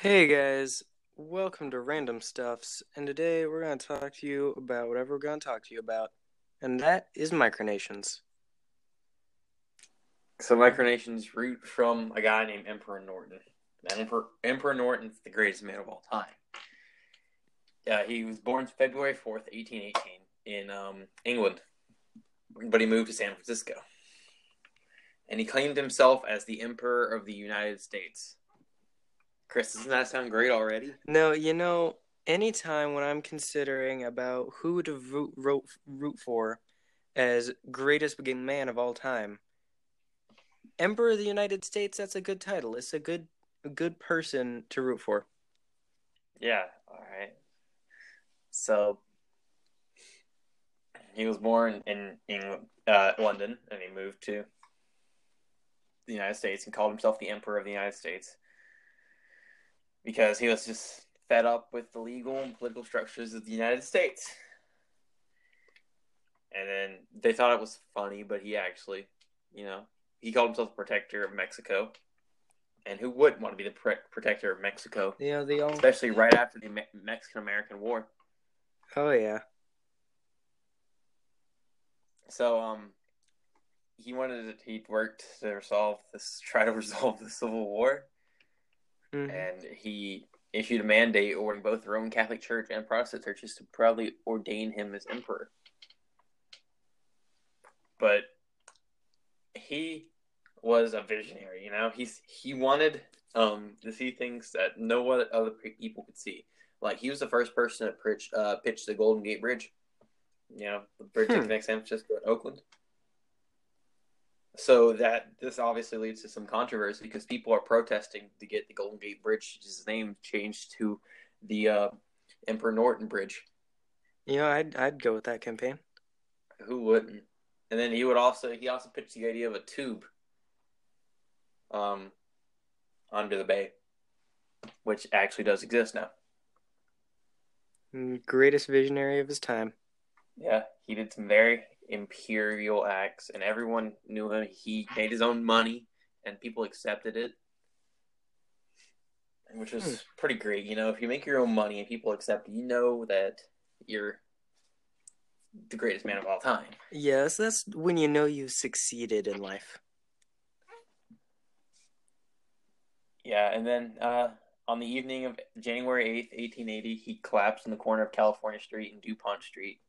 Hey guys, welcome to Random Stuffs, and today we're going to talk to you about whatever we're going to talk to you about, and that is micronations. So micronations root from a guy named Emperor Norton. And Emperor, Emperor Norton's the greatest man of all time. Yeah, he was born February 4th, 1818 in um, England, but he moved to San Francisco. And he claimed himself as the Emperor of the United States. Chris, doesn't that sound great already? No, you know, anytime when I'm considering about who to root, root, root for as greatest man of all time, Emperor of the United States, that's a good title. It's a good a good person to root for. Yeah, all right. So he was born in England, uh, London, and he moved to the United States and called himself the Emperor of the United States because he was just fed up with the legal and political structures of the United States. And then they thought it was funny, but he actually, you know, he called himself the protector of Mexico. And who wouldn't want to be the pre- protector of Mexico? Yeah, the only... especially right after the Me- Mexican American War. Oh yeah. So um, he wanted to, he worked to resolve this, try to resolve the Civil War, mm-hmm. and he issued a mandate ordering both the Roman Catholic Church and Protestant churches to proudly ordain him as emperor. But he was a visionary, you know. He's he wanted um to see things that no other people could see. Like he was the first person to pitch uh, pitch the Golden Gate Bridge. You know, the bridge hmm. that connects San Francisco and Oakland. So that this obviously leads to some controversy because people are protesting to get the Golden Gate Bridge's name changed to the uh, Emperor Norton Bridge. You know, I'd I'd go with that campaign. Who wouldn't? And then he would also he also pitched the idea of a tube um under the bay, which actually does exist now. Mm, greatest visionary of his time. Yeah, he did some very imperial acts, and everyone knew him. He made his own money, and people accepted it, which was hmm. pretty great. You know, if you make your own money and people accept, you know that you're the greatest man of all time. Yes, that's when you know you've succeeded in life. Yeah, and then uh, on the evening of January 8th, 1880, he collapsed in the corner of California Street and DuPont Street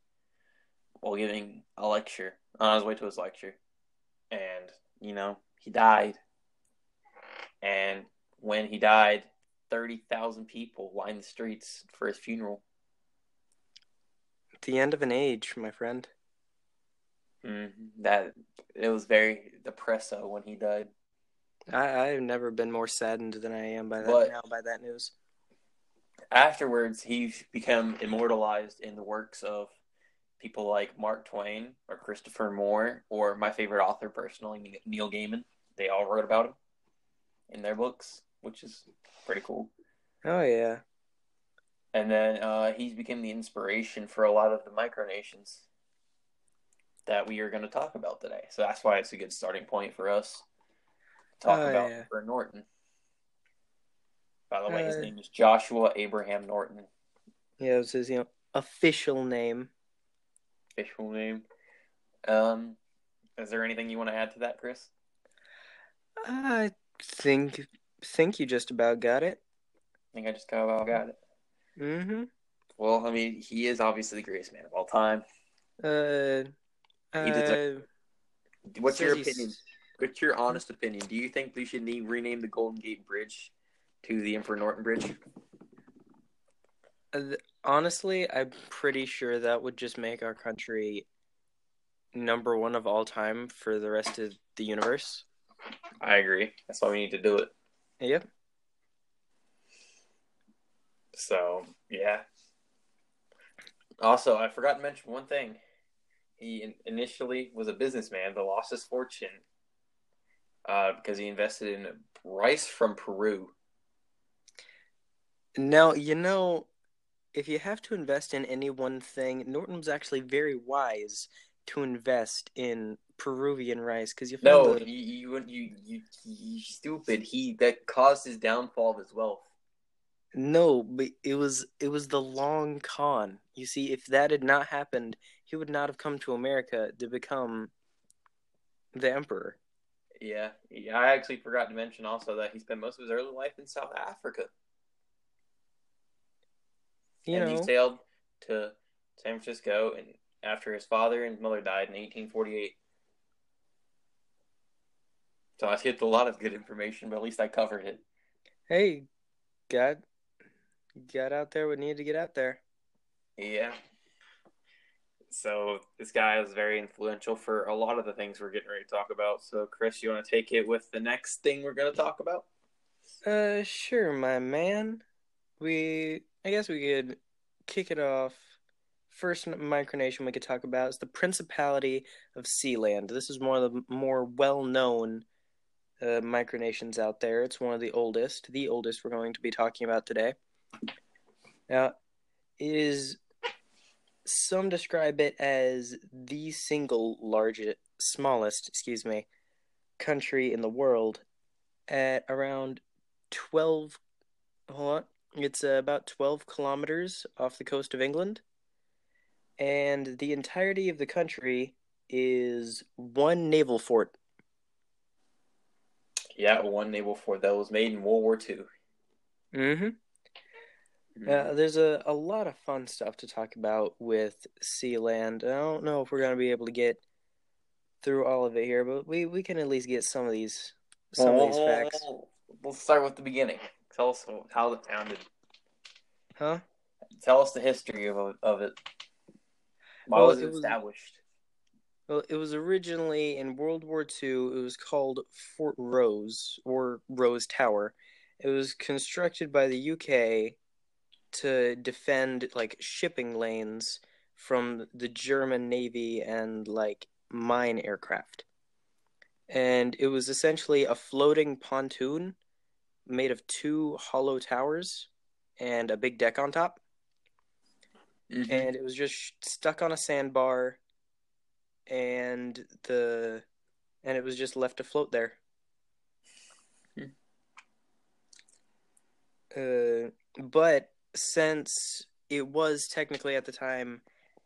while giving a lecture on his way to his lecture. And, you know, he died. And when he died, 30,000 people lined the streets for his funeral. The end of an age, my friend. Mm-hmm. That it was very depresso when he died. I, I've never been more saddened than I am by that but now by that news. Afterwards, he became immortalized in the works of people like Mark Twain or Christopher Moore or my favorite author personally, Neil Gaiman. They all wrote about him in their books, which is pretty cool. Oh yeah. And then uh, he's become the inspiration for a lot of the micronations that we are going to talk about today. So that's why it's a good starting point for us to talk oh, about yeah. Norton. By the way, uh, his name is Joshua Abraham Norton. Yeah, it was his you know official name official name. Um, is there anything you want to add to that, Chris? I think think you just about got it. I think I just about got it. Mm-hmm. Well, I mean, he is obviously the greatest man of all time. Uh, uh, what's your opinion? What's your honest opinion? Do you think we should rename the Golden Gate Bridge to the Emperor Norton Bridge? Honestly, I'm pretty sure that would just make our country number one of all time for the rest of the universe. I agree. That's why we need to do it. Yep. So yeah. Also, I forgot to mention one thing. He initially was a businessman, but lost his fortune uh, because he invested in rice from Peru. Now you know if you have to invest in any one thing, Norton was actually very wise to invest in Peruvian rice because you no, you, you you you you stupid. He that caused his downfall of his wealth. No, but it was it was the long con. You see, if that had not happened, he would not have come to America to become the emperor. Yeah. I actually forgot to mention also that he spent most of his early life in South Africa. You and know, he sailed to San Francisco and after his father and mother died in 1848. So I skipped a lot of good information, but at least I covered it. hey, got got out there what needed to get out there. Yeah. So this guy is very influential for a lot of the things we're getting ready to talk about. So Chris, you want to take it with the next thing we're going to talk about? Uh, sure, my man. We, I guess we could kick it off. First micronation we could talk about is the Principality of Sealand. This is one of the more well-known uh, micronations out there. It's one of the oldest, the oldest we're going to be talking about today. Now, it is some describe it as the single largest, smallest, excuse me, country in the world at around 12 hold on it's uh, about 12 kilometers off the coast of england. And the entirety of the country is one naval fort. Yeah, one naval fort that was made in World War II. mm-hmm. Uh, there's a, a lot of fun stuff to talk about with sealand i don't know if we're going to be able to get through all of it here but we, we can at least get some of these some of these facts. Let's start with the beginning. Tell us how it founded. huh Tell us the history of of it. Why Well, was it, it was- established? Well, it was originally in World War II. It was called Fort Rose or Rose Tower. It was constructed by the UK to defend like shipping lanes from the German Navy and like mine aircraft. And it was essentially a floating pontoon made of two hollow towers and a big deck on top. Mhm. and it was just stuck on a sandbar and the and it was just left to float there. Uh, but since it was technically at the time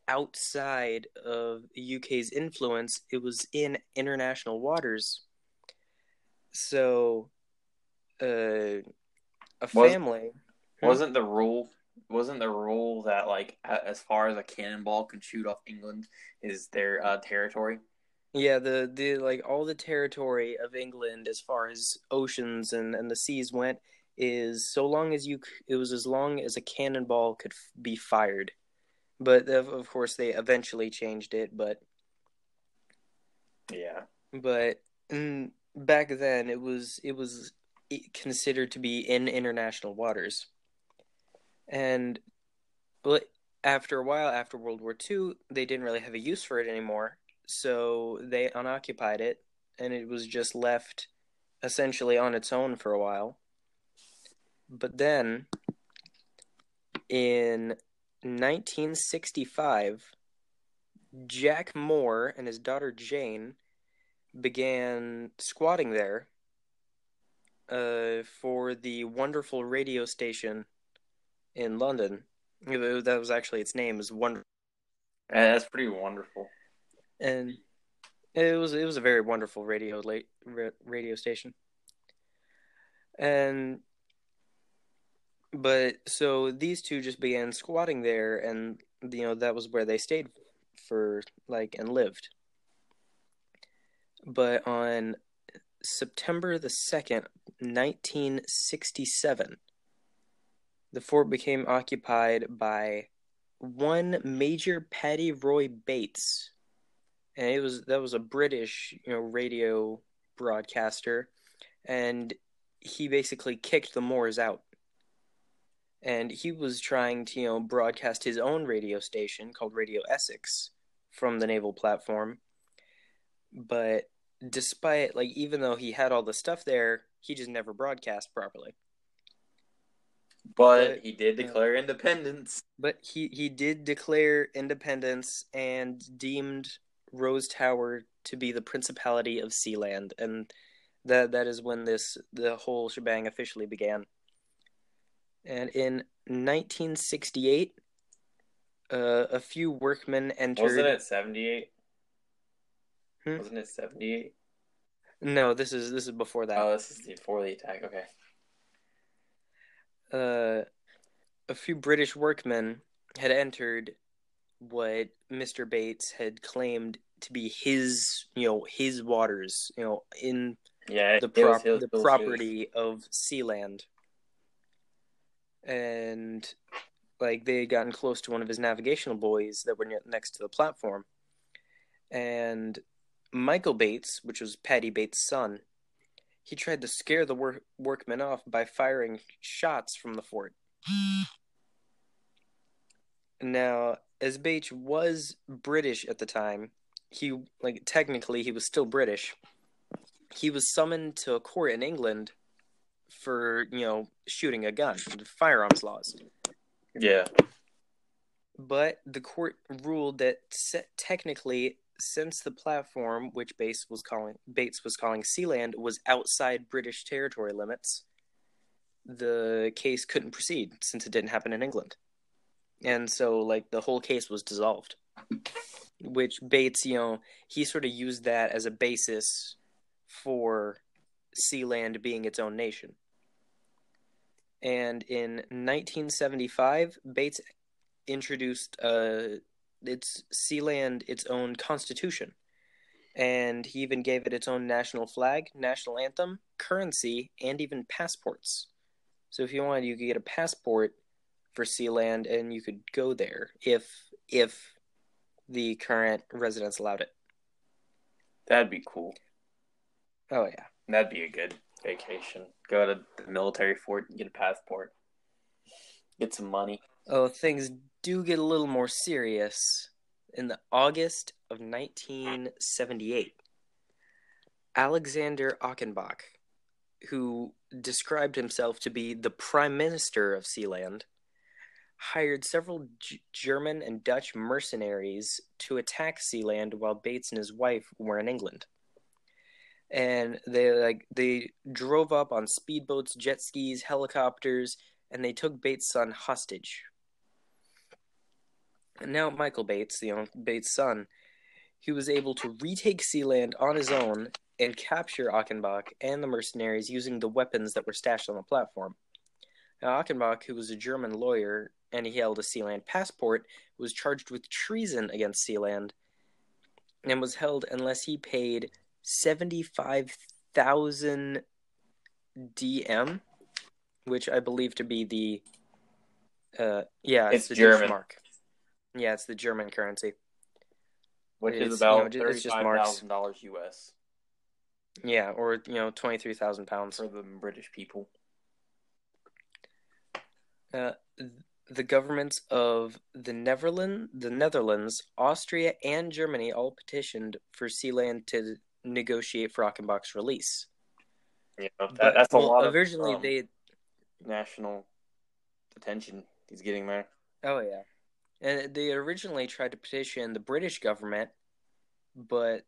outside of the UK's influence it was in international waters. So uh, a Was- family Wasn't the rule? Wasn't the rule that like as far as a cannonball can shoot off England is their uh, territory? Yeah, the the like all the territory of England as far as oceans and and the seas went is so long as you it was as long as a cannonball could f- be fired. But of, of course they eventually changed it, but Yeah. but mm, back then it was it was considered to be in international waters. And but after a while after World War II, they didn't really have a use for it anymore, so they unoccupied it and it was just left essentially on its own for a while. But then in 1965, Jack Moore and his daughter Jane began squatting there uh, for the wonderful radio station in London. That was actually its name is Wonder, Yeah, that's pretty wonderful. and it was it was a very wonderful radio late radio station. And but so these two just began squatting there, and you know that was where they stayed for like and lived. But on September the 2nd, 1967, the fort became occupied by one Major Paddy Roy Bates. And it was that was a British, you know, radio broadcaster and he basically kicked the Moors out. And he was trying to, you know, broadcast his own radio station called Radio Essex from the naval platform. But despite like even though he had all the stuff there, he just never broadcast properly. But But- he did declare independence. But he he did declare independence and deemed Rose Tower to be the Principality of Sealand, and that that is when this the whole shebang officially began. And in 1968, uh, a few workmen entered. Wasn't it seventy eight? Hmm? Wasn't it seventy eight? No, this is this is before that. Oh, this is before the attack. Okay. uh, a few British workmen had entered what Mr. Bates had claimed to be his, you know, his waters, you know, in Yeah, the it was prop- the was property of Sealand. And like they had gotten close to one of his navigational buoys that were next to the platform. And Michael Bates, which was Paddy Bates' son, he tried to scare the wor- workmen off by firing shots from the fort. Now, as Bates was British at the time, he like technically he was still British. He was summoned to a court in England for, you know, shooting a gun, the firearms laws. Yeah. But the court ruled that technically, since the platform, which Bates was calling Bates was calling Sealand, was outside British territory limits, the case couldn't proceed since it didn't happen in England, and so like the whole case was dissolved. Which Bates, you know, he sort of used that as a basis for Sealand being its own nation. And in 1975, Bates introduced uh, its Sealand its own constitution, and he even gave it its own national flag, national anthem, currency, and even passports. So if you wanted, you could get a passport for Sealand, and you could go there if if the current residents allowed it. That'd be cool. Oh yeah. That'd be a good vacation. Go to the military fort and get a passport. Get some money. Oh, things do get a little more serious. In the August of 1978, Alexander Achenbach, who described himself to be the prime minister of Sealand, hired several G- German and Dutch mercenaries to attack Sealand while Bates and his wife were in England. And they like they drove up on speedboats, jet skis, helicopters, and they took Bates' son hostage. And now Michael Bates, you know, Bates' son, he was able to retake Sealand on his own and capture Achenbach and the mercenaries using the weapons that were stashed on the platform. Now, Achenbach, who was a German lawyer and he held a Sealand passport, was charged with treason against Sealand and was held unless he paid 75,000 DM, which I believe to be the uh yeah, it's, It's the German. Deutschmark. Yeah, it's the German currency. Which It's, is you know, about ju- just marks. thousand dollars US Yeah, or you know, twenty three thousand pounds. for the British people. Uh, the governments of the Netherlands, the Netherlands, Austria, and Germany all petitioned for Sealand to negotiate for Achenbach's release. You know, that, But that's a well, lot of originally um, they national attention he's getting there. Oh yeah, and they originally tried to petition the British government, but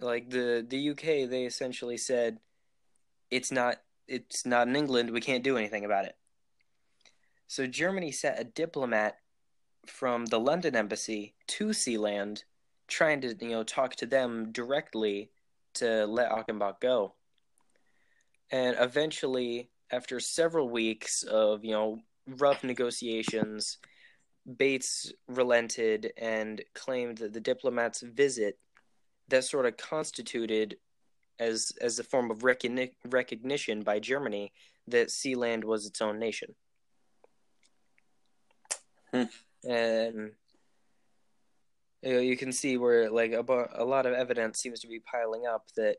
like the the UK, they essentially said it's not it's not in England. We can't do anything about it. So Germany sent a diplomat from the London embassy to Sealand, trying to you know talk to them directly to let Achenbach go. And eventually, after several weeks of you know rough negotiations, Bates relented and claimed that the diplomat's visit that sort of constituted as as a form of recogni- recognition by Germany that Sealand was its own nation. Hmm. And you, know, you can see where like a, a lot of evidence seems to be piling up that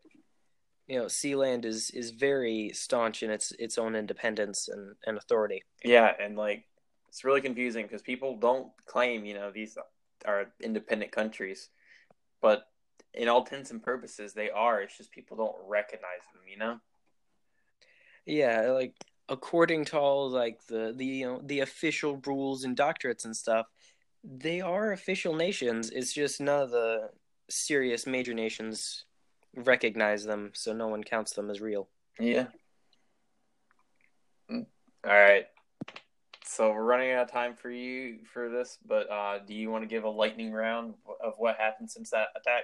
you know Sealand is is very staunch in its its own independence and, and authority. Yeah, and like it's really confusing because people don't claim, you know, these are independent countries, but in all intents and purposes, they are. It's just people don't recognize them, you know. Yeah, like according to all like the the you know the official rules and doctorates and stuff, they are official nations. It's just none of the serious major nations recognize them, so no one counts them as real. Yeah. Mm. All right. So we're running out of time for you for this, but uh, do you want to give a lightning round of what happened since that attack?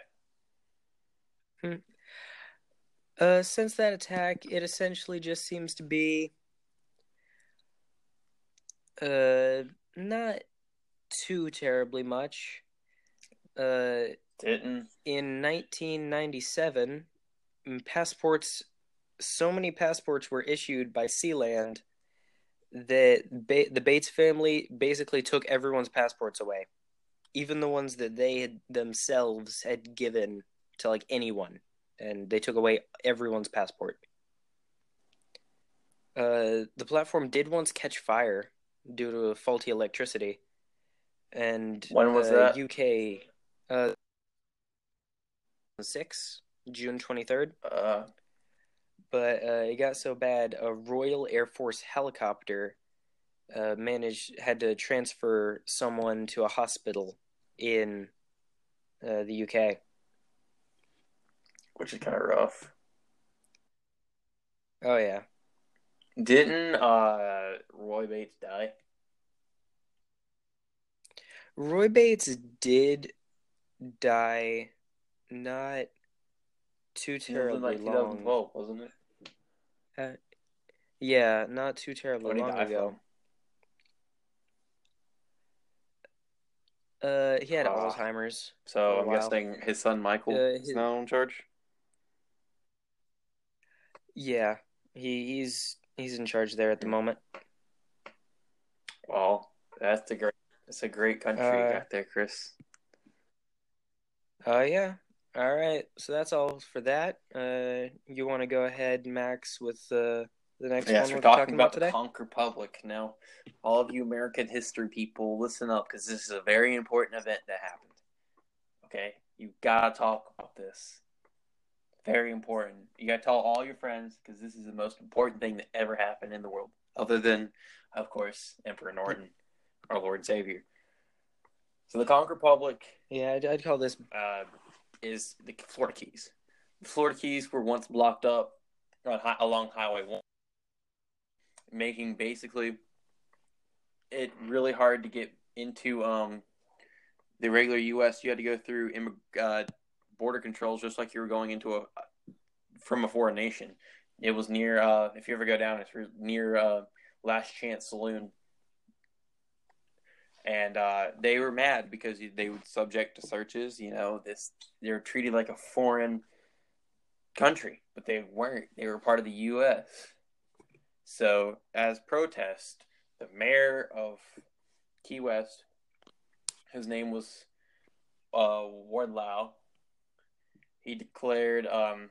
Uh, since that attack, it essentially just seems to be uh not too terribly much. Uh, Didn't in 1997, mm, passports, so many passports were issued by Sealand that ba- the Bates family basically took everyone's passports away, even the ones that they had themselves had given to like anyone, and they took away everyone's passport. Uh, the platform did once catch fire due to faulty electricity, and When was uh, that? UK uh, six June twenty third. uh, But uh, it got so bad, a Royal Air Force helicopter uh, managed had to transfer someone to a hospital in uh, the UK. which is kind of rough. Oh yeah, Didn't uh, Roy Bates die? Roy Bates did die, not too terribly like long. 2012, wasn't it? Yeah, not too terribly long ago. Uh, he had Ah. Alzheimer's. So I'm while. guessing his son Michael Uh, is now in charge. Yeah, he, he's he's in charge there at the moment. Well, that's a great. It's a great country you Uh, got there, Chris. Oh yeah. All right. So that's all for that. Uh, you want to go ahead, Max, with uh, the next Yes, one we're we're talking about today? the Conch Republic now. All of you American history people, listen up because this is a very important event that happened. Okay, you gotta talk about this. Very important. You gotta tell all your friends because this is the most important thing that ever happened in the world, other than, of course, Emperor Norton, our Lord and Savior. So the Conch Republic Yeah, I'd, I'd call this. uh, is the Florida Keys. The Florida Keys were once blocked up on, hi- along Highway 1, making basically it really hard to get into um, the regular U.S. You had to go through uh, border controls just like you were going into a from a foreign nation. It was near, uh, if you ever go down, it's near uh, Last Chance Saloon. And uh, they were mad because they would subject to searches. You know, this they were treated like a foreign country, but they weren't. They were part of the U.S. So, as protest, the mayor of Key West, his name was uh, Wardlow, he declared um,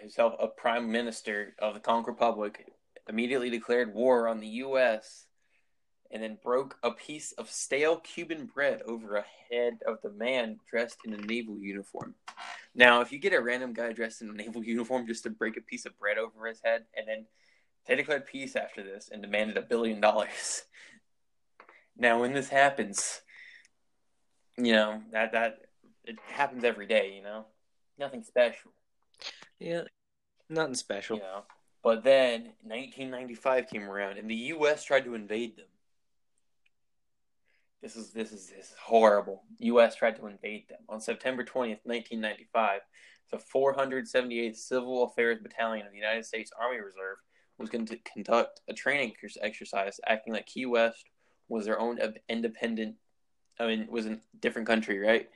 himself a prime minister of the Conch Republic, immediately declared war on the U.S., and then broke a piece of stale Cuban bread over a head of the man dressed in a naval uniform. Now, if you get a random guy dressed in a naval uniform just to break a piece of bread over his head, and then they declared peace after this and demanded a billion dollars. Now, when this happens, you know that that it happens every day. You know, nothing special. Yeah, nothing special. You know, but then 1995 came around, and the U.S. tried to invade them. This is this is this is horrible. U.S. tried to invade them on September 20th, 1995. The 478th Civil Affairs Battalion of the United States Army Reserve was going to conduct a training exercise, acting like Key West was their own independent. I mean, was a different country, right?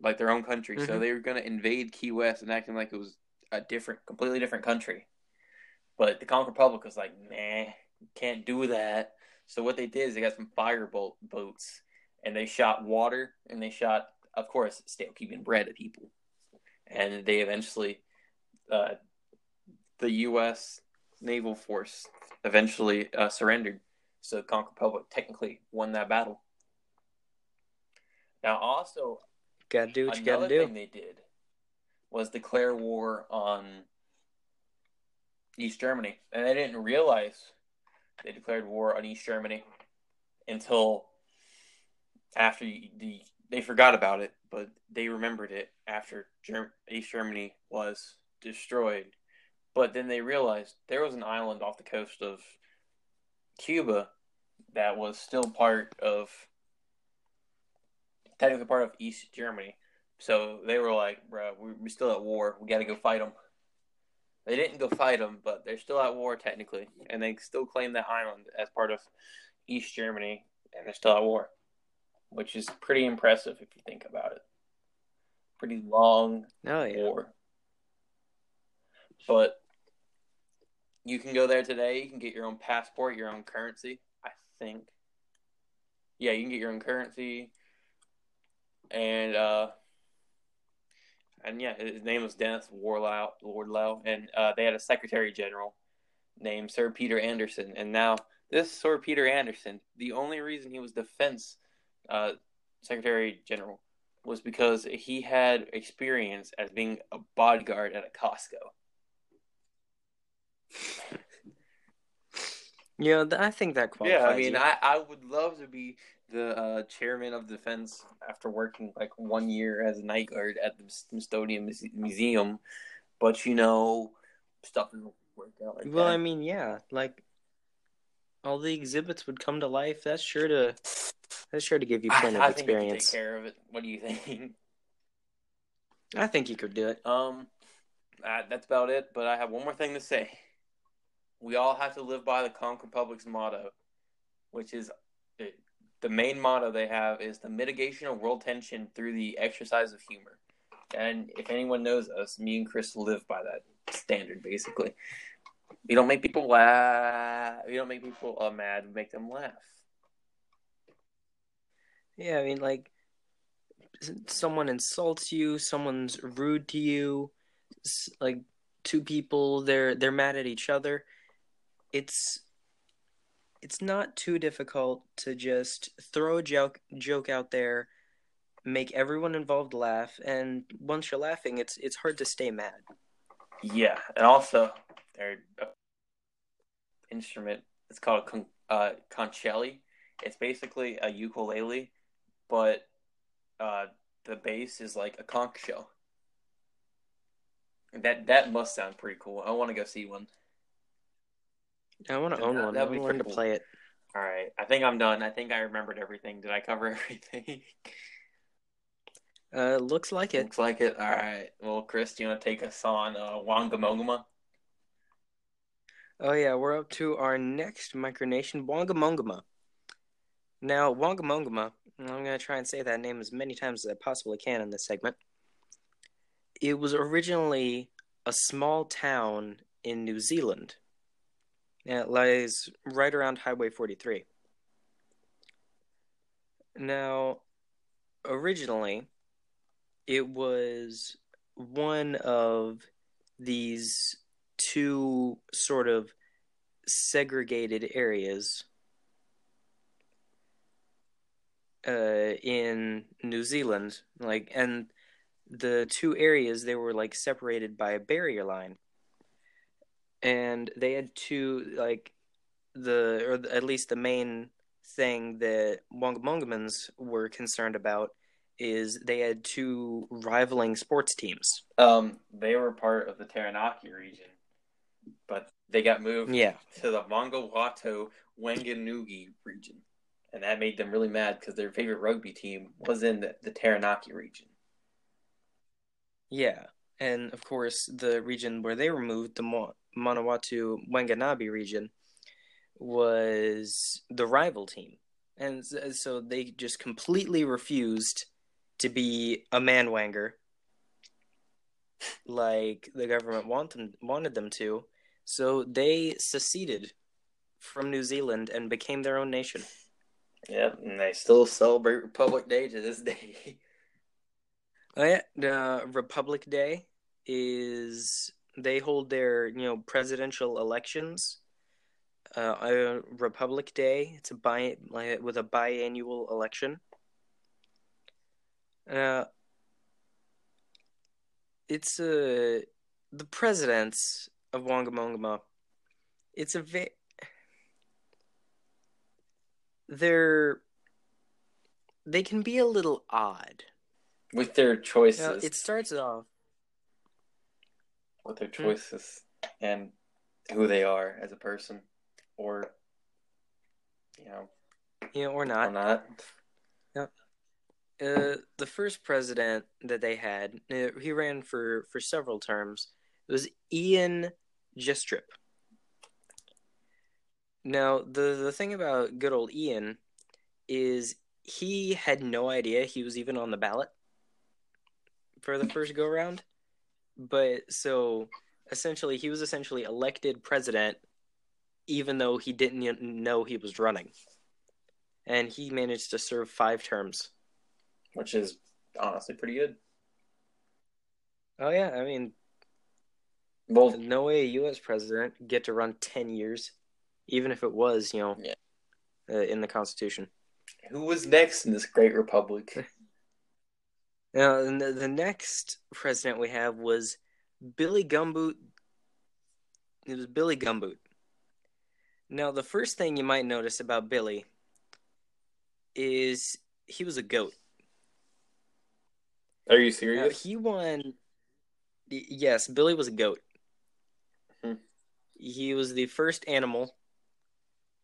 Like their own country. So Mhm. they were going to invade Key West and acting like it was a different, completely different country. But the Conch Republic was like, nah, can't do that. So what they did is they got some firebolt boats and they shot water and they shot, of course, stale Cuban bread at people. And they eventually, uh, the U.S. naval force eventually uh, surrendered. So the Conch Republic technically won that battle. Now, also, Gotta do what you gotta do. thing they did was declare war on East Germany, and they didn't realize they declared war on East Germany until after the they forgot about it, but they remembered it after Germ- East Germany was destroyed. But then they realized there was an island off the coast of Cuba that was still part of technically part of East Germany. So they were like, "Bro, we're still at war. We got to go fight them." They didn't go fight them, but they're still at war technically, and they still claim that island as part of East Germany, and they're still at war, which is pretty impressive if you think about it. Pretty long Oh yeah. war, but you can go there today. You can get your own passport, your own currency. I think. Yeah, you can get your own currency, and uh, and yeah, his name was Dennis Warlow, Wardlow, and uh, they had a secretary general named Sir Peter Anderson, and now this Sir Peter Anderson, the only reason he was defense uh, secretary general was because he had experience as being a bodyguard at a Costco. Yeah, I think that qualifies. Yeah, I mean, you. I, I would love to be the uh, chairman of defense after working like one year as a night guard at the Smithsonian Museum, but you know, stuff doesn't work out like well, that. I mean, yeah, like all the exhibits would come to life. That's sure to that's sure to give you plenty I of think you experience. take care of it. What do you think? I think you could do it. Um, uh, that's about it. But I have one more thing to say. We all have to live by the Conch Republic's motto, which is uh, the main motto they have is the mitigation of world tension through the exercise of humor. And if anyone knows us, me and Chris live by that standard. Basically, we don't make people laugh. We don't make people uh, mad. We make them laugh. Yeah, I mean, like someone insults you, someone's rude to you, like two people they're they're mad at each other. It's it's not too difficult to just throw a joke joke out there, make everyone involved laugh, and once you're laughing, it's it's hard to stay mad. Yeah, and also their instrument it's called a con- uh, concelli. It's basically a ukulele, but uh, the bass is like a conch shell. That that must sound pretty cool. I want to go see one. I want to That- own one. That'd be want to cool. play it. All right, I think I'm done. I think I remembered everything. Did I cover everything? Uh, looks like it. Looks like it. All right. Well, Chris, do you want to take us on uh, Wangamogama? Oh yeah, we're up to our next micronation, Wangamongama. Now, Wangamongama, I'm going to try and say that name as many times as I possibly can in this segment. It was originally a small town in New Zealand. And it lies right around Highway 43. Now, originally, it was one of these two sort of segregated areas uh, in New Zealand, like, and the two areas they were like separated by a barrier line, and they had two like the or at least the main thing that Wangamongamans were concerned about is they had two rivaling sports teams. Um, they were part of the Taranaki region, but they got moved Yeah. to the Manawatu Wanganui region, and that made them really mad because their favorite rugby team was in the, the Taranaki region. Yeah, and of course, the region where they were moved, the Manawatu Wanganabe region, was the rival team, and uh, so they just completely refused to be a manwanger, like the government want them wanted them to. So they seceded from New Zealand and became their own nation. Yep, and they still celebrate Republic Day to this day. Oh yeah, the Republic Day is they hold their you know presidential elections. Uh, uh Republic Day. It's a bi with a biannual election. Uh, it's a the presidents of Wangamongama. It's a ve- they're they can be a little odd. With their choices, Now, it starts off with their choices, and who they are as a person, or you know, you know, or Or not. not? Uh, the first president that they had, uh, he ran for for several terms. It was Ian Jestrip. Now, the the thing about good old Ian is he had no idea he was even on the ballot for the first go round. But so essentially, he was essentially elected president, even though he didn't know he was running, and he managed to serve five terms. Which is honestly pretty good. Oh yeah, I mean, Well, no way a U.S. president get to run ten years, even if it was, you know, Yeah. uh, in the Constitution. who was next in this great republic? Now, the, the next president we have was Billy Gumboot. It was Billy Gumboot. Now, the first thing you might notice about Billy is he was a goat. Are you Now, serious? he won. Yes, Billy was a goat. Hmm. He was the first animal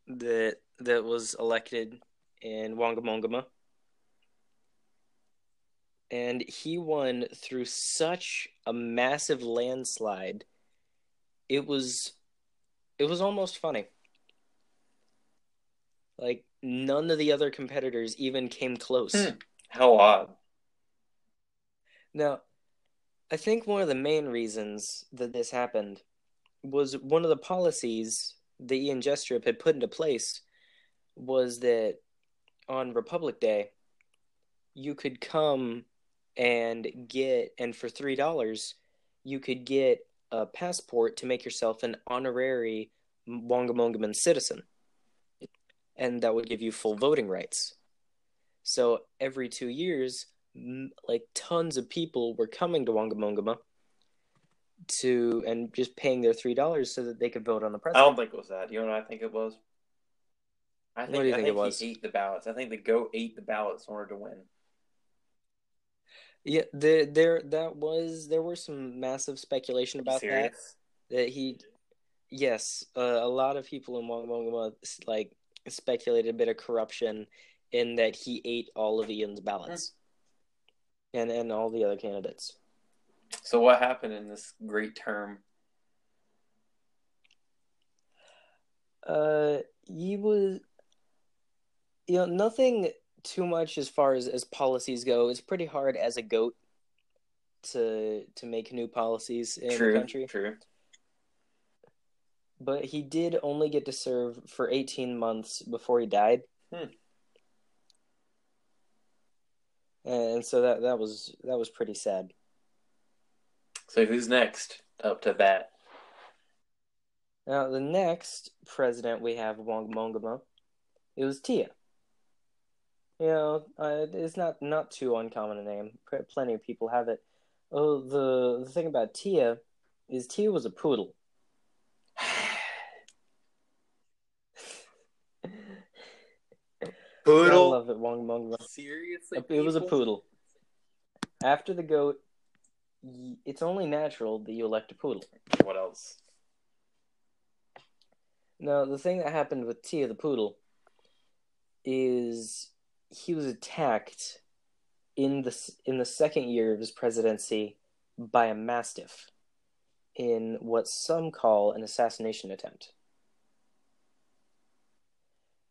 that that was elected in Wangamongama. And he won through such a massive landslide. It was it was almost funny. Like none of the other competitors even came close. Hmm. How odd. Now, I think one of the main reasons that this happened was one of the policies that Ian Jestrip had put into place was that on Republic Day, you could come and get, and for three dollars, you could get a passport to make yourself an honorary Wangamongaman citizen, and that would give you full voting rights. So every two years, like tons of people were coming to Wangamongama to and just paying their three dollars so that they could vote on the president. I don't think it was that. You know what I think it was? I think, do you I think think it was? he ate the ballots. I think the goat ate the ballots in order to win. Yeah, there, there, that was there were some massive speculation about that. That he, yes, uh, a lot of people in Wangamongama like speculated a bit of corruption in that he ate all of Ian's ballots, and and all the other candidates. So what happened in this great term? Uh, he was, you know, nothing too much as far as as policies go. It's pretty hard as a goat to to make new policies in true, the country. true. But he did only get to serve for 18 months before he died. Hmm. And so that that was that was pretty sad. So who's next up to bat? Now the next president we have Wangmongama, it was Tia. You know, uh, it's not not too uncommon a name. Plenty of people have it. Oh, the the thing about Tia is Tia was a poodle. Poodle. I love it, Wangmongama. Seriously, It was a poodle. After the goat, it's only natural that you elect a poodle. What else? Now, the thing that happened with Tia the poodle is he was attacked in the in the second year of his presidency by a mastiff in what some call an assassination attempt.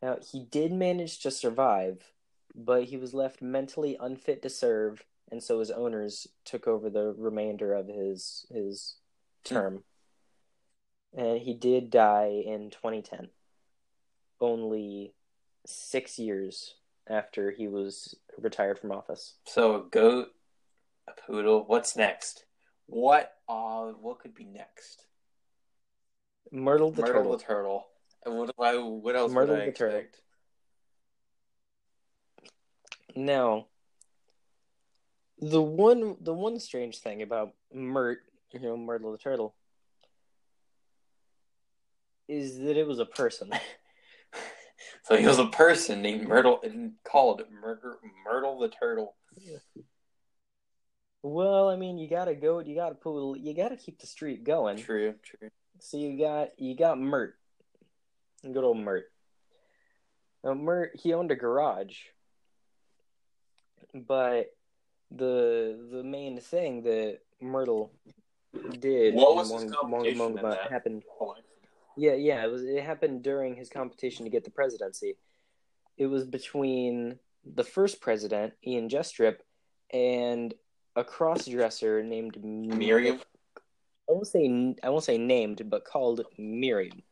Now, he did manage to survive, but he was left mentally unfit to serve, and so his owners took over the remainder of his his term. And he did die in 2010, only six years after he was retired from office. So a goat, a poodle. What's next? What? Uh, what could be next? Myrtle the Myrtle turtle. the turtle. What, what else Myrtle the turtle. Now, the one the one strange thing about Myrt, you know, Myrtle the turtle, is that it was a person. So he was a person named Myrtle and called Myrtle, Myrtle the turtle. well, I mean, you got a goat, you got a poodle, you got to keep the streak going. True, true. So you got you got Myrt, good old Myrt. Now, Mer- he owned a garage, but the the main thing that Myrtle did What was his Wong- that? happened. Oh, Yeah, yeah, it was. It happened during his competition to get the presidency. It was between the first president, Ian Jestrip, and a cross-dresser named Miriam. I won't say I won't say named, but called Miriam.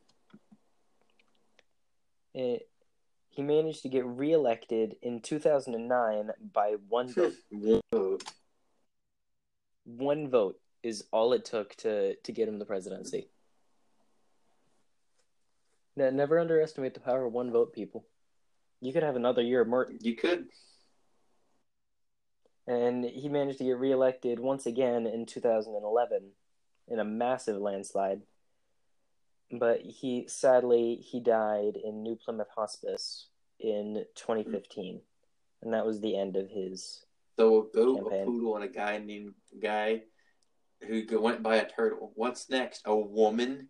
Eh, he managed to get reelected in 2009 by one vote. One vote is all it took to to get him the presidency. Ne- Never underestimate the power of one vote, people. You could have another year of Merton. You could. And he managed to get reelected once again in 2011 in a massive landslide. But he sadly he died in New Plymouth Hospice in 2015, and that was the end of his. So a goat, Campaign. a poodle, and a guy named guy who went by a turtle. What's next? A woman?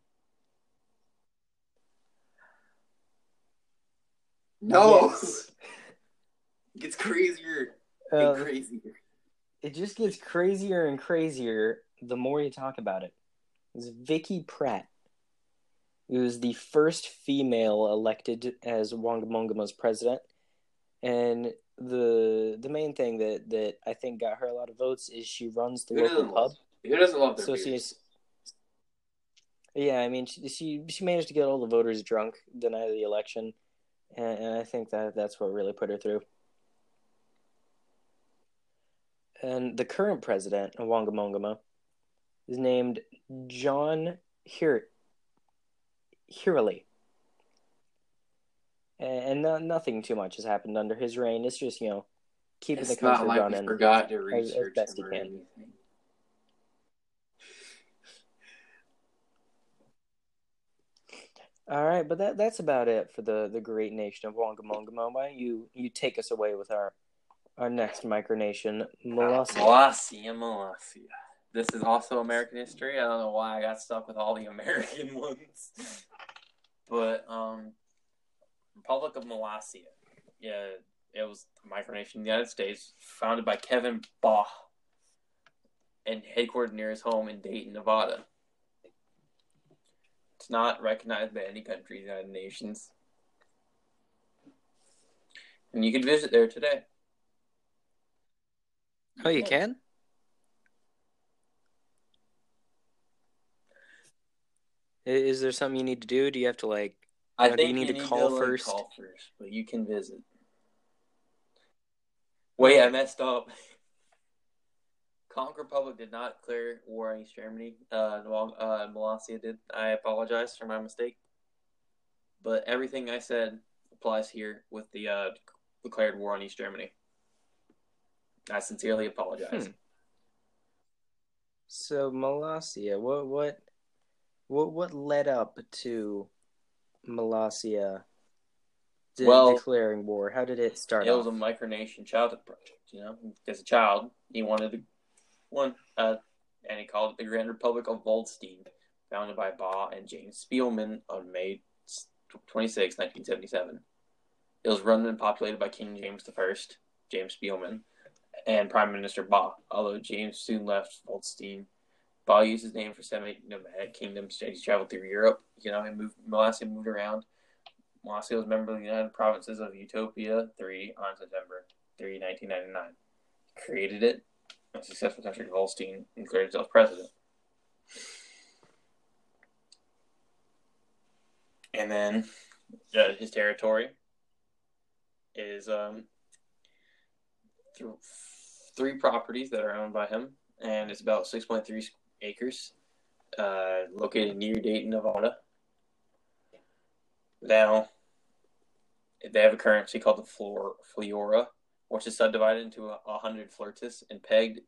No. Yes. it gets crazier and Uh, crazier. it just gets crazier and crazier the more you talk about it. It's Vicky Pratt. It was the first female elected as Wongamongama's president, and the the main thing that that I think got her a lot of votes is she runs the Who local pub. Who doesn't love their So beers? she's yeah, I mean she she, she managed to get all the voters drunk the night of the election, and, and I think that that's what really put her through. And the current president of Wangamongama is named John Hir- Hirley. And, and no, nothing too much has happened under his reign. It's just, you know, keeping It's the not country like we running. forgot to as research best he can. anything. All right, but that that's about it for the, the great nation of Wangamongama. Why don't you you take us away with our our next micronation, Molossia? Molossia, Molossia. This is also American history. I don't know why I got stuck with all the American ones. But um Republic of Molossia. Yeah, it was a micronation in the United States, founded by Kevin Baugh and headquartered near his home in Dayton, Nevada. It's not recognized by any country in the United Nations. And you can visit there today. Oh, you can? Is there something you need to do? Do you have to like? I Now, do think you need to call like, first? call first, but you can visit. Wait, I messed up. Conch Republic did not declare war on East Germany. Uh, uh, Molossia did. I apologize for my mistake. But everything I said applies here with the uh, declared war on East Germany. I sincerely apologize. Hmm. So Molossia, what what what what led up to Molossia de- Well, declaring war? How did it start? It was a micronation childhood project, you know. As a child, he wanted to one, uh, and he called it the Grand Republic of Waldstein, founded by Baugh and James Spielman on May 26, 1977. It was run and populated by King James I, James Spielman, and Prime Minister Baugh. Although James soon left Waldstein, Baugh used his name for seven nomadic kingdoms. He traveled through Europe. You know, he moved. Molossia moved around. Molossia was a member of the United Provinces of Utopia 3 on September 3, 1999. He Created it, a successful country, Holstein, and declared himself president. And then uh, his territory is um, th- three properties that are owned by him, and it's about 6.3 acres, uh, located near Dayton, Nevada. Now, they have a currency called the Flor- Fleora, which is subdivided into a, a hundred flirtus and pegged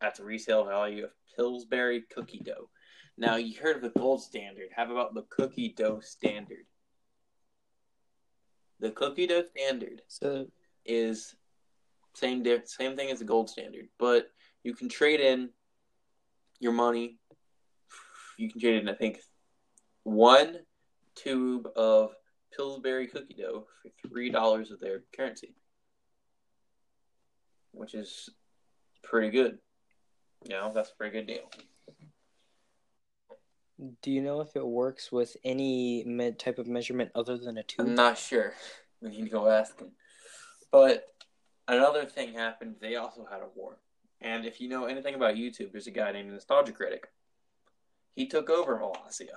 at the resale value of Pillsbury cookie dough. Now, you heard of the gold standard. How about the cookie dough standard? The cookie dough standard So is same same thing as the gold standard, but you can trade in your money. You can trade in, I think, one tube of Pillsbury cookie dough for three dollars of their currency, which is pretty good. You know, that's a pretty good deal. Do you know if it works with any me- type of measurement other than a tube? I'm not sure. We need to go ask him. But another thing happened. They also had a war. And if you know anything about YouTube, there's a guy named Nostalgia Critic. He took over Molossia.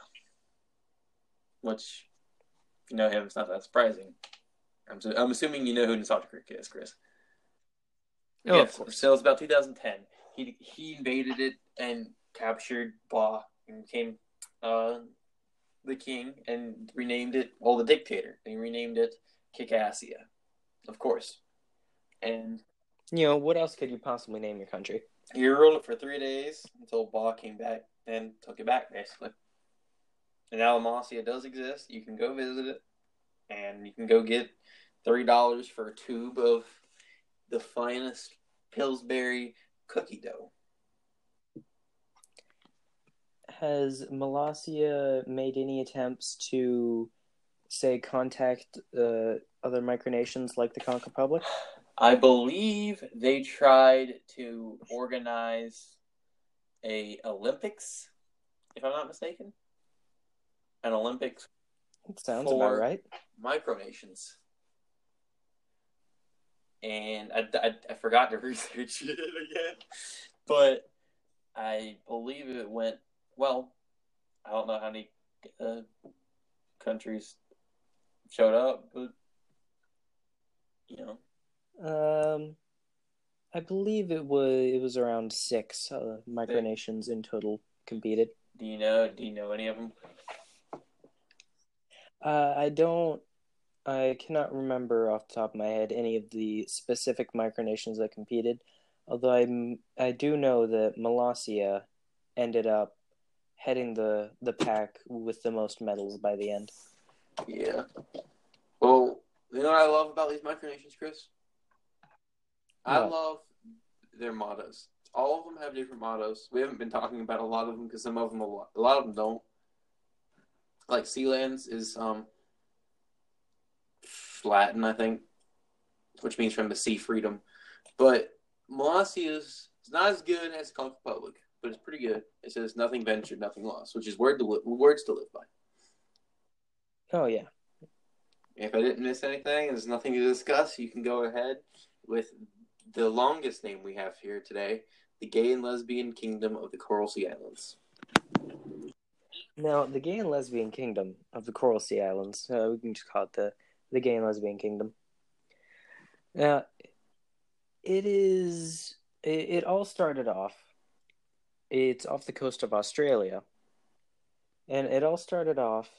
Which, if you know him, it's not that surprising. I'm, su- I'm assuming you know who Nostalgia Critic is, Chris. Oh, of course. So it's about 2010. He he invaded it and captured Baugh and became uh, the king and renamed it, well, the dictator. He renamed it Kickassia, of course. And You know, what else could you possibly name your country? he ruled it for three days until Baugh came back and took it back, basically. And now Amasia does exist. You can go visit it, and you can go get three dollars for a tube of the finest Pillsbury cookie dough. Has Molossia made any attempts to, say, contact uh, other micronations like the Conch Republic? I believe they tried to organize a Olympics, if I'm not mistaken. An Olympics It sounds For- about right. micronations. And I, I, I forgot to research it again. But I believe it went well. I don't know how many uh, countries showed up, but you know, Um, I believe it was it was around six uh, micronations in total competed. do you know? Do you know any of them? Uh, I don't. I cannot remember off the top of my head any of the specific micronations that competed. Although I I do know that Molossia ended up heading the the pack with the most medals by the end. Yeah. Well, you know what I love about these micronations, Chris? I What? love their mottos. All of them have different mottos. We haven't been talking about a lot of them because some of them, a lot, a lot of them don't. Like Sealands is um Latin, I think, which means from the sea freedom. But Molossia's is not as good as Conch Republic, but it's pretty good. It says nothing ventured, nothing lost, which is word to li- words to live by. Oh yeah, If I didn't miss anything, there's nothing to discuss. You can go ahead with the longest name we have here today the Gay and Lesbian Kingdom of the Coral Sea Islands. Now, the gay and lesbian kingdom of the Coral Sea Islands, uh, we can just call it the, the gay and lesbian kingdom. Now, it is, it, it all started off, it's off the coast of Australia. And it all started off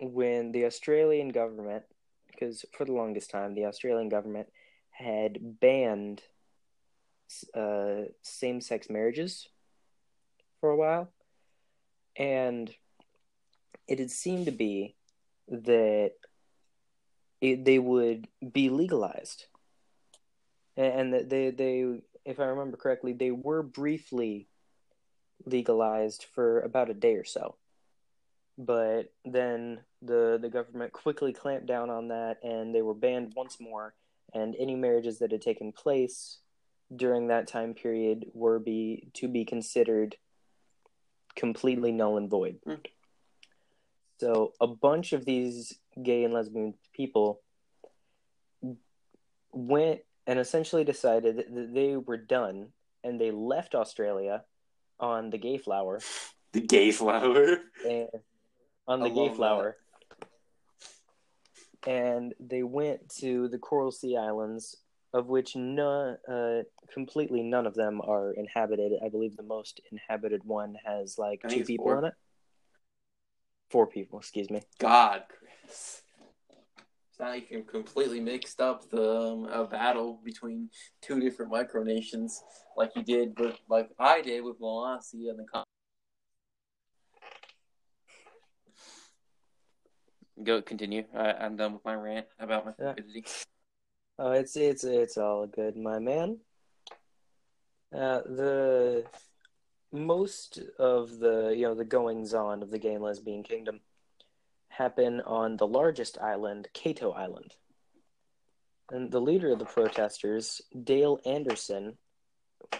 when the Australian government, because for the longest time, the Australian government had banned uh, same sex marriages for a while and it had seemed to be that it, they would be legalized and they they if i remember correctly they were briefly legalized for about a day or so but then the the government quickly clamped down on that and they were banned once more and any marriages that had taken place during that time period were be to be considered completely null and void. Hmm. So a bunch of these gay and lesbian people went and essentially decided that they were done and they left Australia on the gay flower. The Gay Flower. on the gay flower. And they went to the coral sea islands of which none uh, completely none of them are inhabited. I believe the most inhabited one has like two people four. on it. Four people excuse me. God, Chris. It's not like you completely mixed up the um, a battle between two different micronations like you did but like I did with Molossia and the. Con- Go continue. I, I'm done with my rant about my Yeah. stupidity. Oh, it's it's it's all good, my man. Uh, the most of the you know the goings on of the gay and lesbian kingdom happen on the largest island, Cato Island. And the leader of the protesters, Dale Anderson,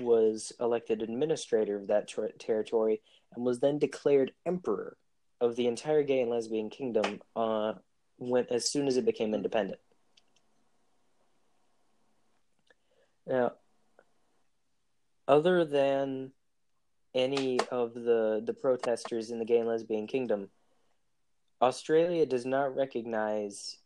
was elected administrator of that ter- territory and was then declared emperor of the entire gay and lesbian kingdom uh, when as soon as it became independent. Now, other than any of the the protesters in the gay and lesbian kingdom, Australia does not recognize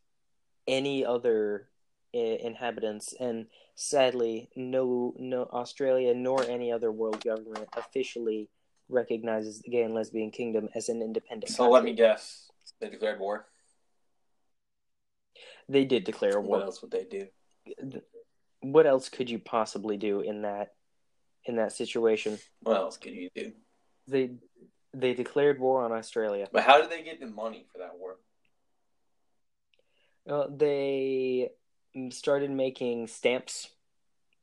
any other I- inhabitants, and sadly, no no Australia nor any other world government officially recognizes the gay and lesbian kingdom as an independent. So country. let me guess. They declared war. They did declare war. What else would they do? What else could you possibly do in that in that situation? What else could you do? They they declared war on Australia. But how did they get the money for that war? Uh, they started making stamps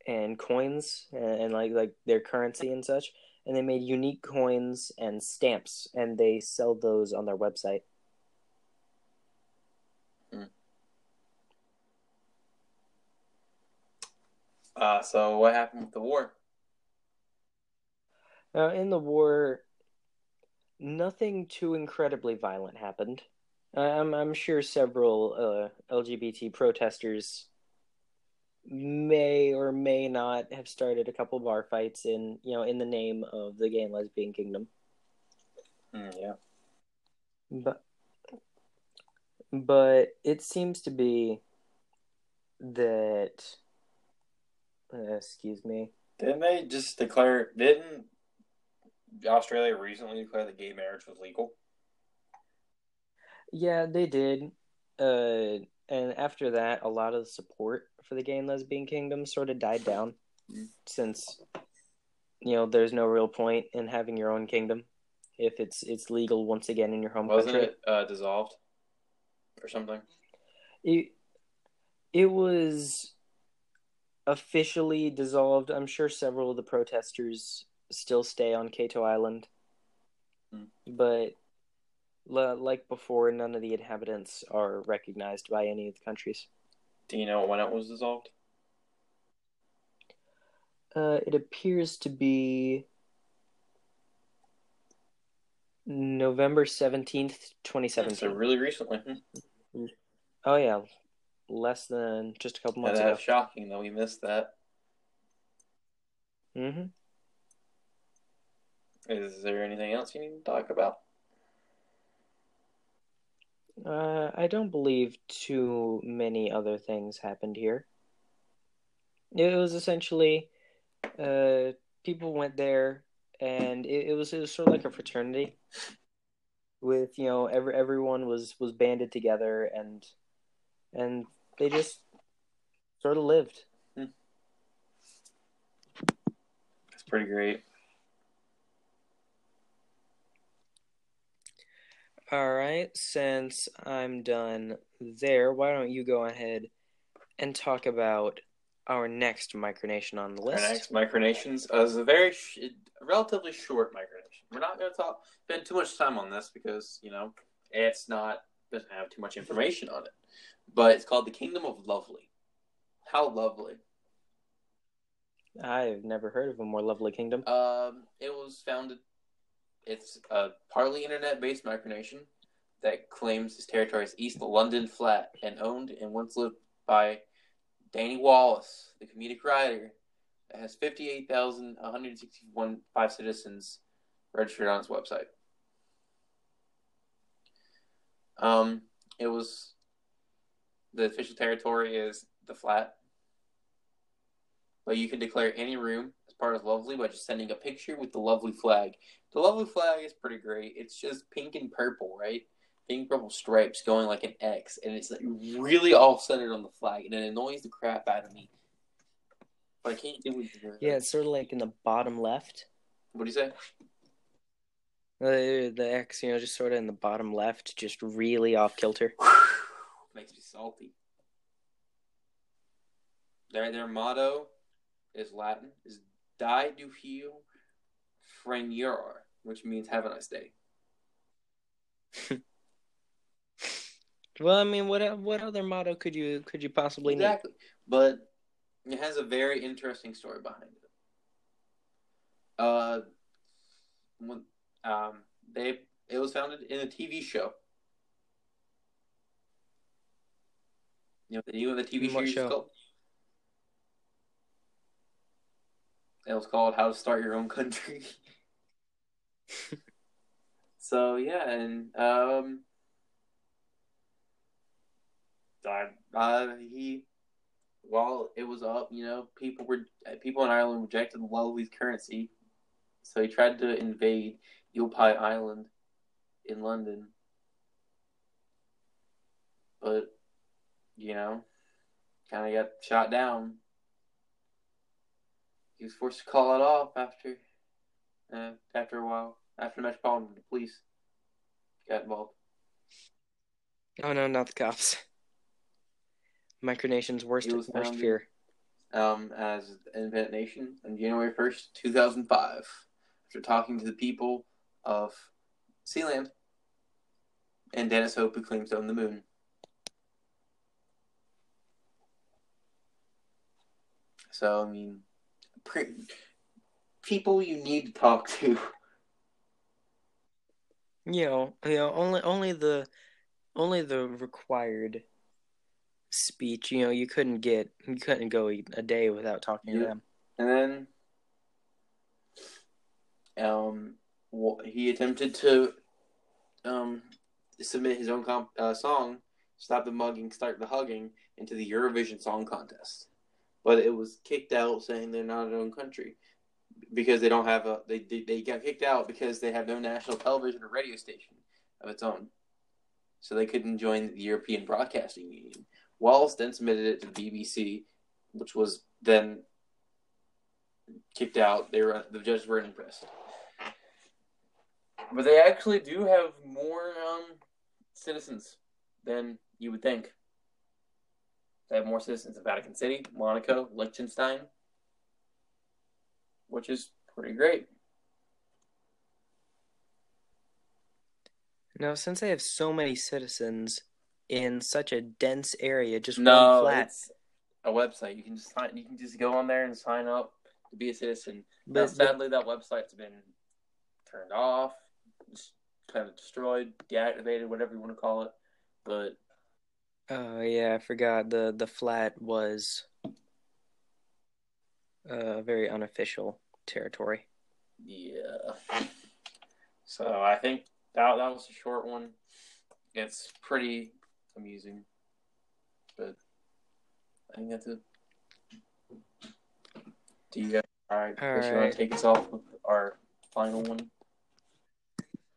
and coins and, and like like their currency and such, and they made unique coins and stamps, and they sell those on their website. Uh, so what happened with the war? Uh, in the war, nothing too incredibly violent happened. I'm I'm sure several uh, LGBT protesters may or may not have started a couple bar fights in you know in the name of the gay and lesbian kingdom. Mm, yeah. But but it seems to be that uh, excuse me. Didn't they just declare? Didn't Australia recently declared that gay marriage was legal? Yeah, they did. Uh, and after that, a lot of the support for the gay and lesbian kingdom sort of died down, since you know there's no real point in having your own kingdom if it's it's legal once again in your home country. Wasn't it uh, dissolved or something? It it was officially dissolved. I'm sure several of the protesters still stay on Cato Island, Hmm. but li- like before, none of the inhabitants are recognized by any of the countries. Do you know when it was dissolved? Uh, it appears to be November 17th, 2017. So really recently. Hmm. Oh, yeah. Less than just a couple Yeah, months that's ago. shocking that we missed that. hmm Is there anything else you need to talk about? Uh, I don't believe too many other things happened here. It was essentially, uh, people went there, and it, it was it was sort of like a fraternity, with you know every everyone was was banded together, and and they just sort of lived. That's pretty great. All right, since I'm done there, why don't you go ahead and talk about our next micronation on the Our list? next micronations is a very sh- relatively short micronation. We're not going to talk spend too much time on this because you know it's not doesn't have too much information on it. But it's called the Kingdom of Lovely. How lovely! I've never heard of a more lovely kingdom. Um, it was founded. It's a partly internet-based micronation that claims its territory as East London Flat and owned and once lived by Danny Wallace, the comedic writer. It has 58,161 five citizens registered on its website. Um, it was the official territory is the flat, but you can declare any room as part of Lovely by just sending a picture with the Lovely flag. The Lovely flag is pretty great. It's just pink and purple, right? Pink purple stripes going like an X, and it's like really all centered on the flag, and it annoys the crap out of me. But I can't do it. Yeah, it's sort of like in the bottom left. What do you say? Uh, the X, you know, just sort of in the bottom left, just really off kilter. Makes me salty. Their their motto is Latin is Die du heal Frenior, which means have a nice day. Well, I mean, what what other motto could you could you possibly need? Exactly. But it has a very interesting story behind it. Uh, when, um, they it was founded in a TV show. You know, the name of the TV series show? is called. It was called "How to Start Your Own Country." so yeah, and um, I, uh, he while it was up, you know, people were people in Ireland rejected the Lowly's currency, so he tried to invade Eel Pie Island in London, but you know, kind of got shot down. He was forced to call it off after, uh, after a while. After the Metropolitan the Police got involved. Oh no, not the cops. Micronation's worst worst founded- fear. um, as an independent nation on January 1st, 2005, after talking to the people of Sealand and Dennis Hope, who claims to own the moon. So, I mean, people you need to talk to. You know, you know, only only the only the required speech. You know, you couldn't get you couldn't go a day without talking to them. And then um, he attempted to um, submit his own comp- uh, song, Stop the Mugging, Start the Hugging, into the Eurovision Song Contest. But it was kicked out saying they're not an own country because they don't have a they they, got kicked out because they have no national television or radio station of its own. So they couldn't join the European Broadcasting Union. Wallace then submitted it to the BBC, which was then kicked out. They were the judges were impressed. But they actually do have more um, citizens than you would think. They have more citizens in Vatican City, Monaco, Liechtenstein, which is pretty great. Now, since they have so many citizens in such a dense area, just one No, flat, it's a website. You can just sign, you can just go on there and sign up to be a citizen. But, but sadly, that website's been turned off, just kind of destroyed, deactivated, whatever you want to call it. But oh yeah, I forgot the the flat was a very unofficial territory. yeah, so I think that that was a short one. It's pretty amusing, but I think that's it. Do you guys? All right, Chris, you want to take us off with our final one?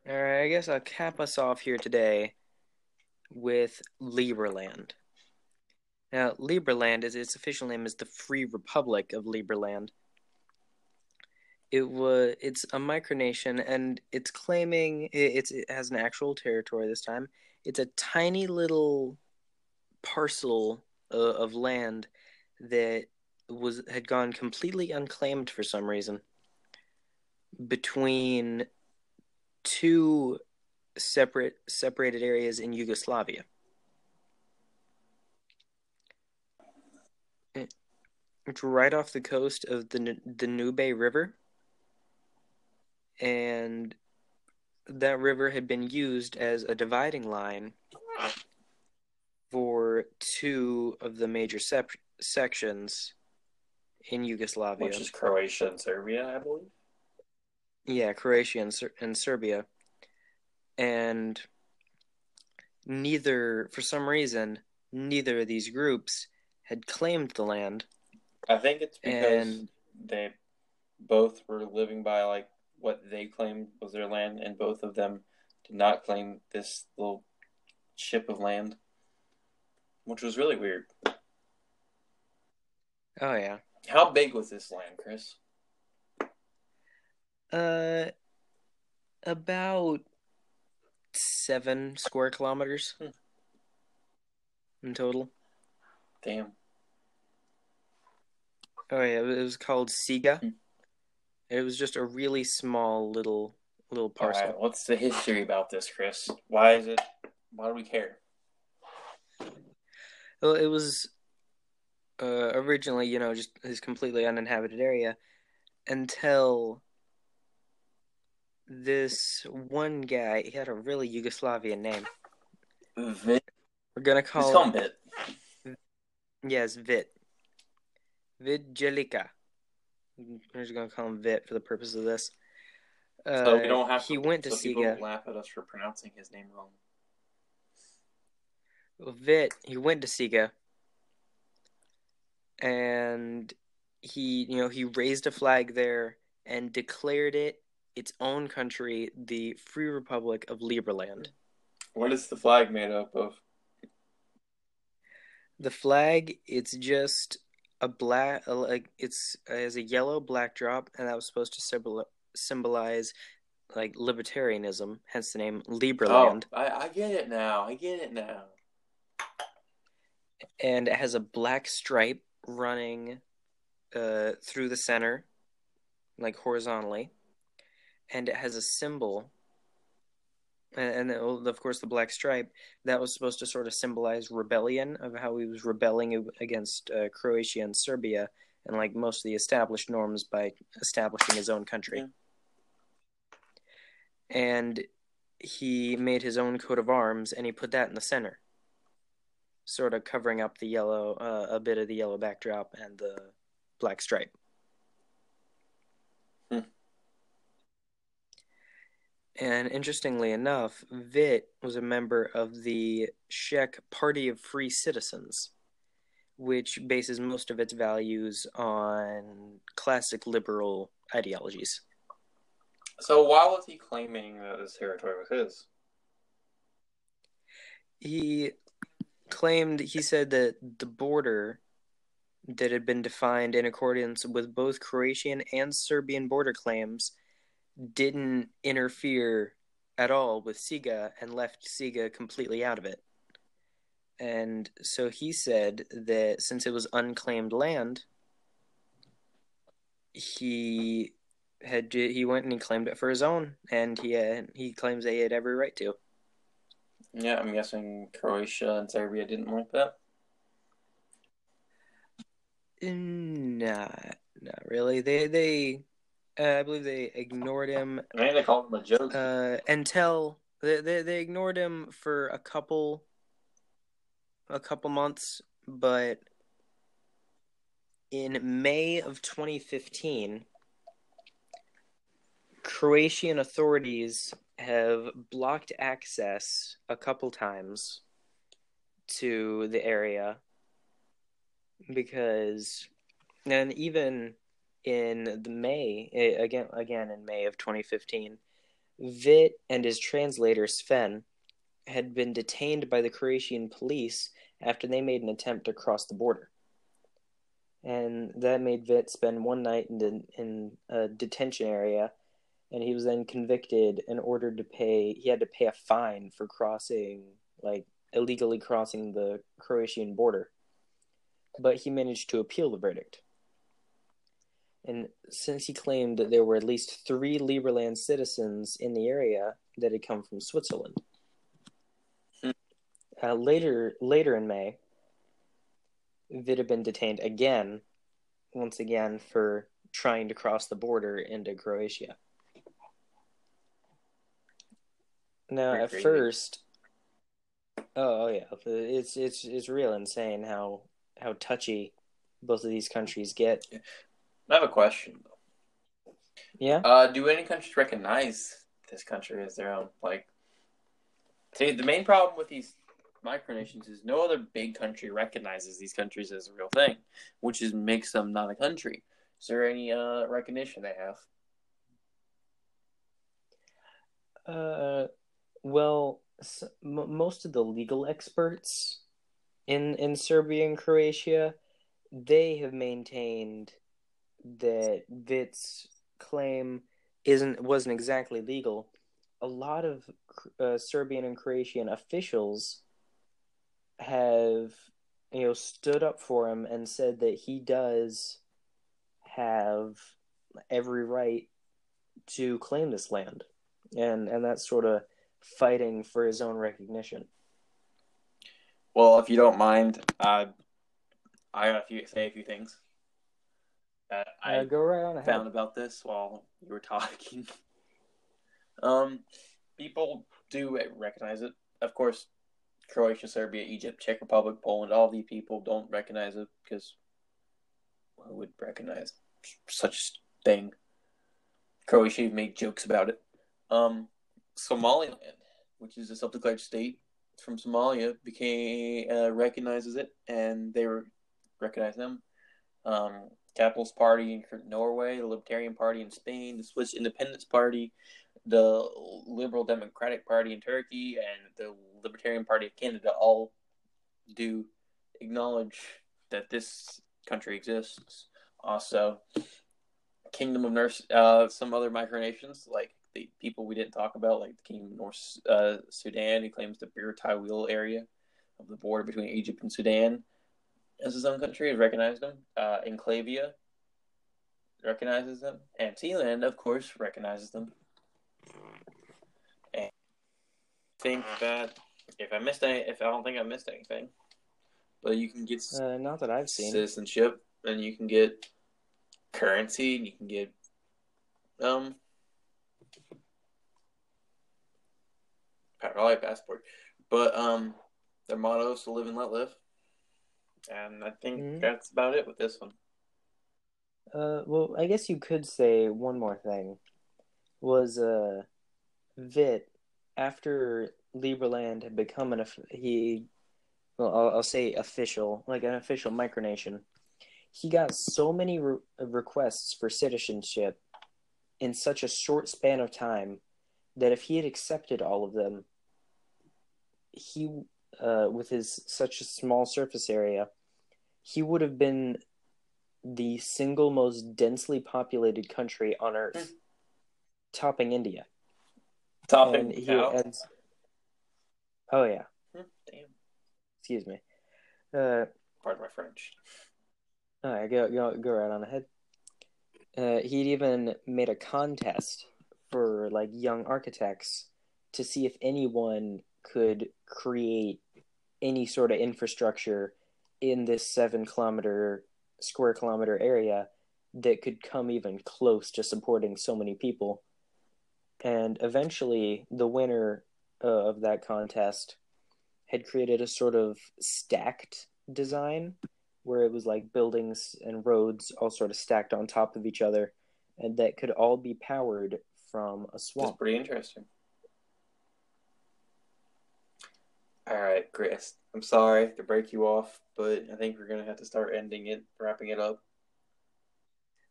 All right, I guess I'll cap us off here today with Liberland. Now, Liberland is its official name is the Free Republic of Liberland. It was it's a micronation and it's claiming it, it's it has an actual territory this time. It's a tiny little parcel uh, of land that was had gone completely unclaimed for some reason between two separate separated areas in Yugoslavia. It's right off the coast of the Danube River, and that river had been used as a dividing line for two of the major sep- sections in Yugoslavia. Which is Croatia and Serbia, I believe. Yeah, Croatia and, Ser- and Serbia. And neither, for some reason, neither of these groups had claimed the land. I think it's because And they both were living by like what they claimed was their land, and both of them did not claim this little chip of land, which was really weird. oh yeah, How big was this land, Chris? uh, about seven square kilometers Hmm. in total. Damn. Oh yeah, it was called Siga. Hmm. It was just a really small little little All parcel. right, what's the history about this, Chris? Why is it? Why do we care? Well, it was uh, originally, you know, just this completely uninhabited area until this one guy. He had a really Yugoslavian name. Vit. We're gonna call call him Vit. yes, Vit. Vidjelica. We're just gonna call him Vit for the purpose of this. Uh, So we don't have To, he went to so people Siga. don't laugh at us for pronouncing his name wrong. Vit, he went to Siga, and he, you know, he raised a flag there and declared it its own country, the Free Republic of Liberland. What is the flag made up of? The flag, it's just a black, like it's it has a yellow black drop, and that was supposed to symbolize like libertarianism, hence the name Liberland. Oh, I, I get it now. I get it now. and it has a black stripe running uh, through the center, like horizontally, and it has a symbol. And, and of course, the black stripe that was supposed to sort of symbolize rebellion of how he was rebelling against uh, Croatia and Serbia and like most of the established norms by establishing his own country. And he made his own coat of arms and he put that in the center sort of covering up the yellow, uh, a bit of the yellow backdrop and the black stripe. Hmm. And interestingly enough, Vit was a member of the Czech Party of Free Citizens, which bases most of its values on classic liberal ideologies. So why was he claiming that this territory was his? He claimed, he said that the border that had been defined in accordance with both Croatian and Serbian border claims didn't interfere at all with Siga and left Siga completely out of it. And so he said that since it was unclaimed land, he had he went and he claimed it for his own, and he had, he claims they had every right to. Yeah, I'm guessing Croatia and Serbia didn't like that. Not, not really. They they, uh, I believe they ignored him Maybe they called him a joke. uh, until they, they they ignored him for a couple a couple months, but in May of 2015, Croatian authorities have blocked access a couple times to the area because and even in the May eh, again again in May of 2015 Vit and his translator Sven had been detained by the Croatian police after they made an attempt to cross the border. And that made Vit spend one night in, in a detention area, and he was then convicted and ordered to pay. He had to pay a fine for crossing, like illegally crossing the Croatian border. But he managed to appeal the verdict. And since he claimed that there were at least three Liberland citizens in the area that had come from Switzerland. Hmm. Uh, later, later in May, Vit had been detained again, once again for trying to cross the border into Croatia. Now, Pretty at crazy. first, oh, oh yeah, it's it's it's real insane how how touchy both of these countries get. I have a question though. Yeah. Uh, do any countries recognize this country as their own? Like, see, the main problem with these micronations is no other big country recognizes these countries as a real thing, which is makes them not a country. Is there any uh, recognition they have? Uh, well, m- most of the legal experts in in Serbia and Croatia, they have maintained that Vit's claim isn't wasn't exactly legal. A lot of uh, Serbian and Croatian officials have you know stood up for him and said that he does have every right to claim this land and and that's sort of fighting for his own recognition Well, if you don't mind, uh, I got a few say a few things that I Uh, go right on ahead. found about this while you were talking. um, people do recognize it. Of course, Croatia, Serbia, Egypt, Czech Republic, Poland, all these people don't recognize it because who would recognize such thing? Croatia made jokes about it. Um, Somaliland, which is a self-declared state from Somalia, became uh, recognizes it, and they were recognize them. Um, Capitalist Party in Norway, the Libertarian Party in Spain, the Swiss Independence Party, the Liberal Democratic Party in Turkey, and the Libertarian Party of Canada all do acknowledge that this country exists. Also, Kingdom of North, uh, some other micronations like the people we didn't talk about, like the Kingdom of North uh, Sudan, who claims the Bir Tawil area of the border between Egypt and Sudan as his own country, has recognized them. Uh, Enclavia recognizes them, and Sealand, of course, recognizes them. And I think that if I missed any, if I don't think I missed anything, but you can get Uh, not that I've seen. citizenship, and you can get currency, and you can get um probably passport, but um their motto is to live and let live, and I think Mhm. that's about it with this one. Uh, well, I guess you could say one more thing. Was uh, Vit after Liberland had become an he, well, I'll, I'll say official, like an official micronation. He got so many re- requests for citizenship in such a short span of time that if he had accepted all of them, he, uh, with his such a small surface area, he would have been the single most densely populated country on Earth, Hmm. topping India. Topping And he out. adds, oh yeah, Hmm, Damn, excuse me. Uh, pardon my French. all right, go go go right on ahead. Uh, he'd even made a contest for like young architects to see if anyone could create any sort of infrastructure in this seven kilometer square kilometer area that could come even close to supporting so many people. And eventually, the winner uh, of that contest had created a sort of stacked design where it was like buildings and roads all sort of stacked on top of each other and that could all be powered from a That's swamp. pretty interesting. All right, Chris. I'm sorry to break you off, but I think we're gonna have to start ending it, wrapping it up.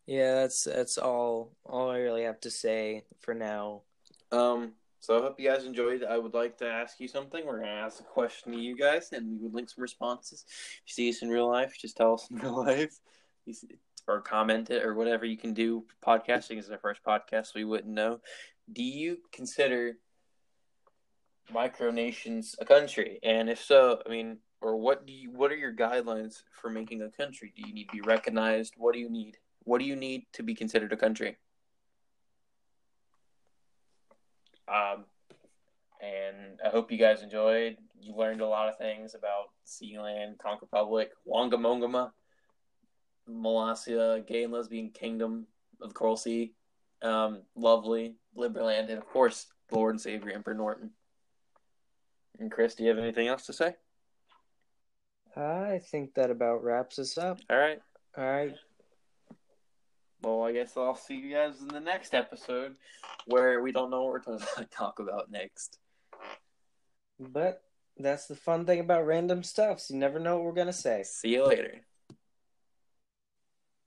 Yeah, that's that's all all I really have to say for now. Um, so I hope you guys enjoyed. I would like to ask you something. We're gonna ask a question to you guys, and we would link some responses. If you see us in real life, just tell us in real life, or comment it, or whatever you can do. Podcasting is our first podcast, we wouldn't know. Do you consider micronations a country? And if so, I mean, or what do you? What are your guidelines for making a country? Do you need to be recognized? What do you need? What do you need to be considered a country? Um, and I hope you guys enjoyed. You learned a lot of things about Sealand, Conch Republic, Wangamongama, Molossia, Gay and Lesbian Kingdom of the Coral Sea, um, Lovely, Liberland, and of course, Lord and Savior Emperor Norton. And Chris, do you have anything else to say? I think that about wraps us up. All right. All right. Well, I guess I'll see you guys in the next episode where we don't know what we're going to talk about next. But that's the fun thing about random stuff. So you never know what we're gonna say. See you later.